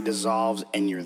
dissolves and you're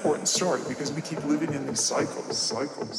important story because we keep living in these cycles, cycles, cycles,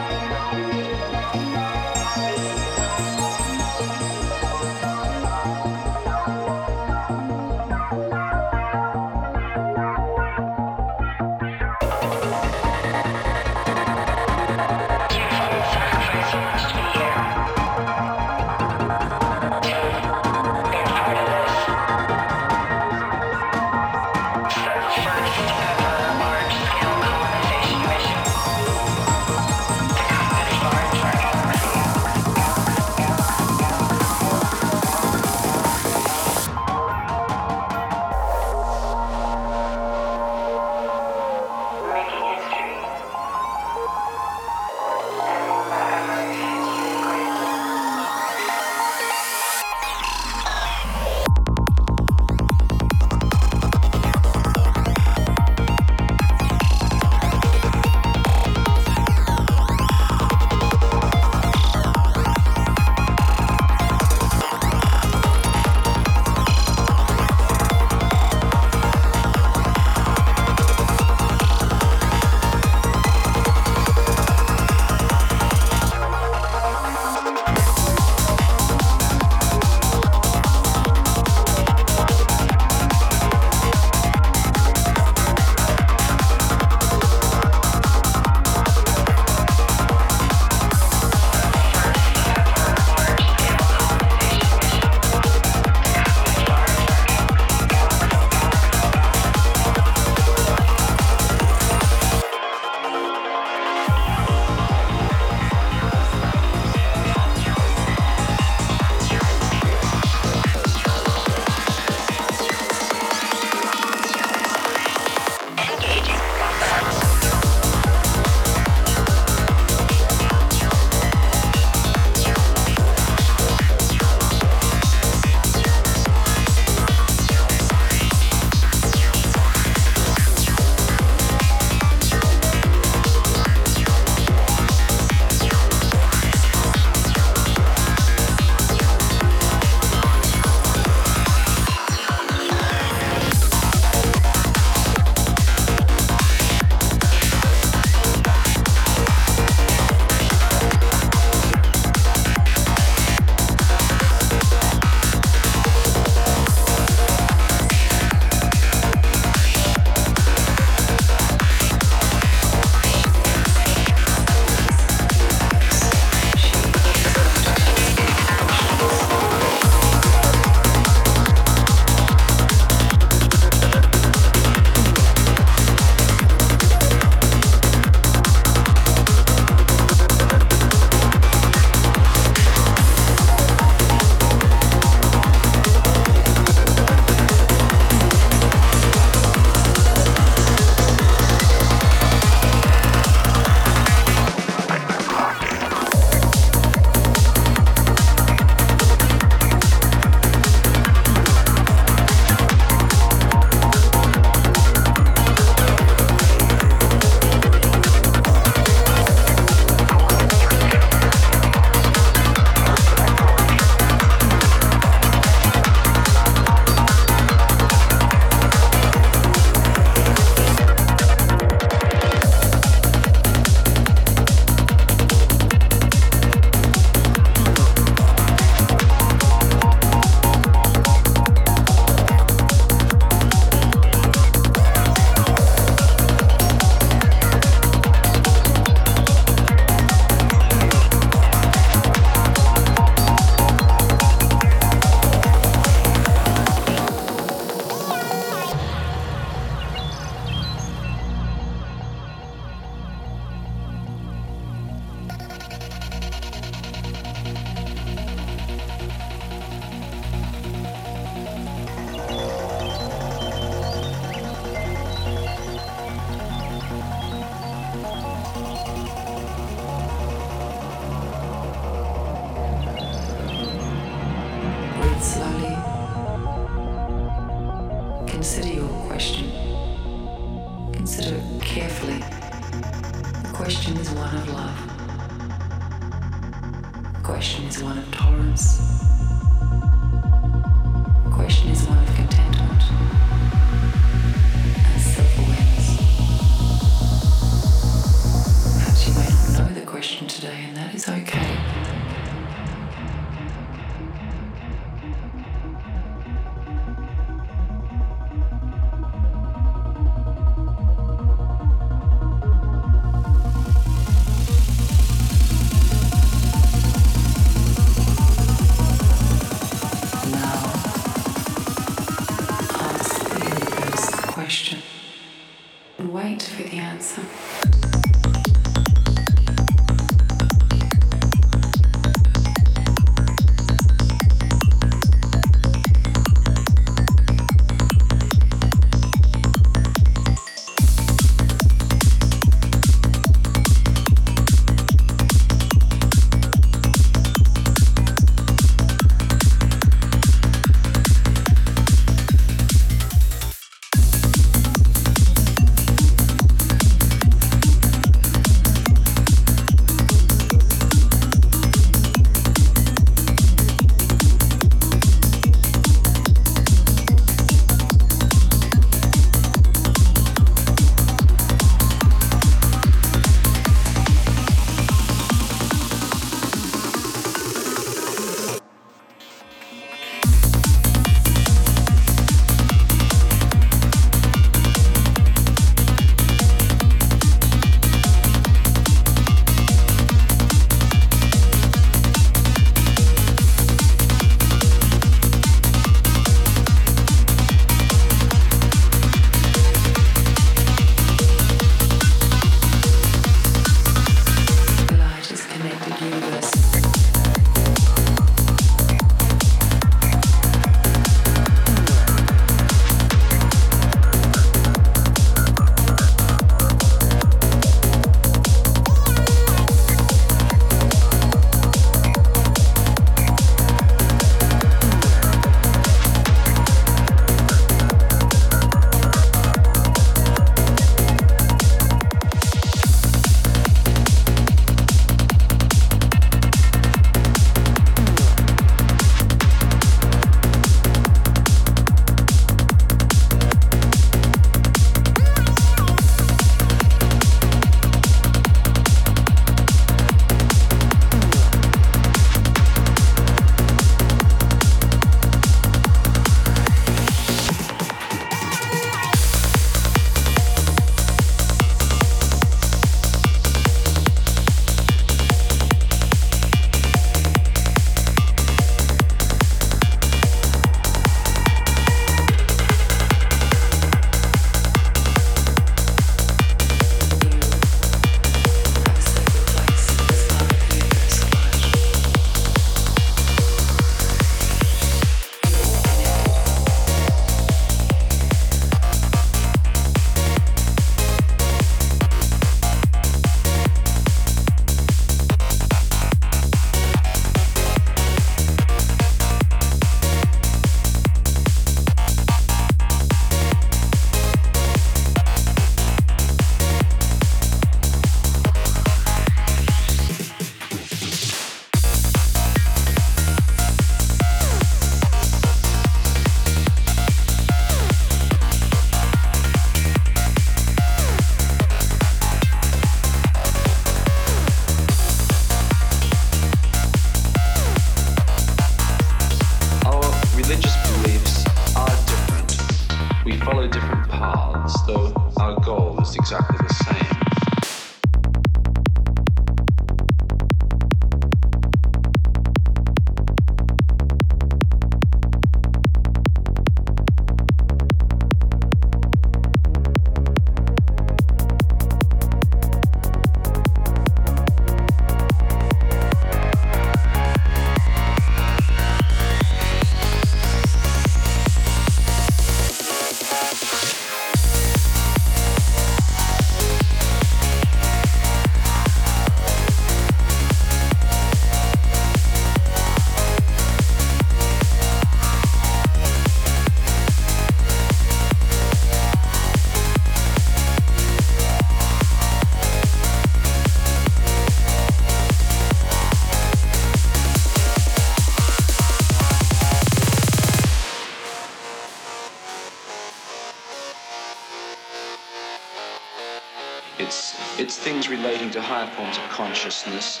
higher forms of consciousness,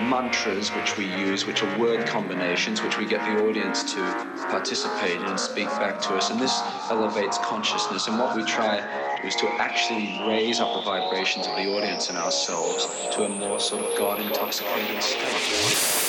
mantras which we use, which are word combinations, which we get the audience to participate in and speak back to us. And this elevates consciousness. And what we try is to actually raise up the vibrations of the audience and ourselves to a more sort of God intoxicated state.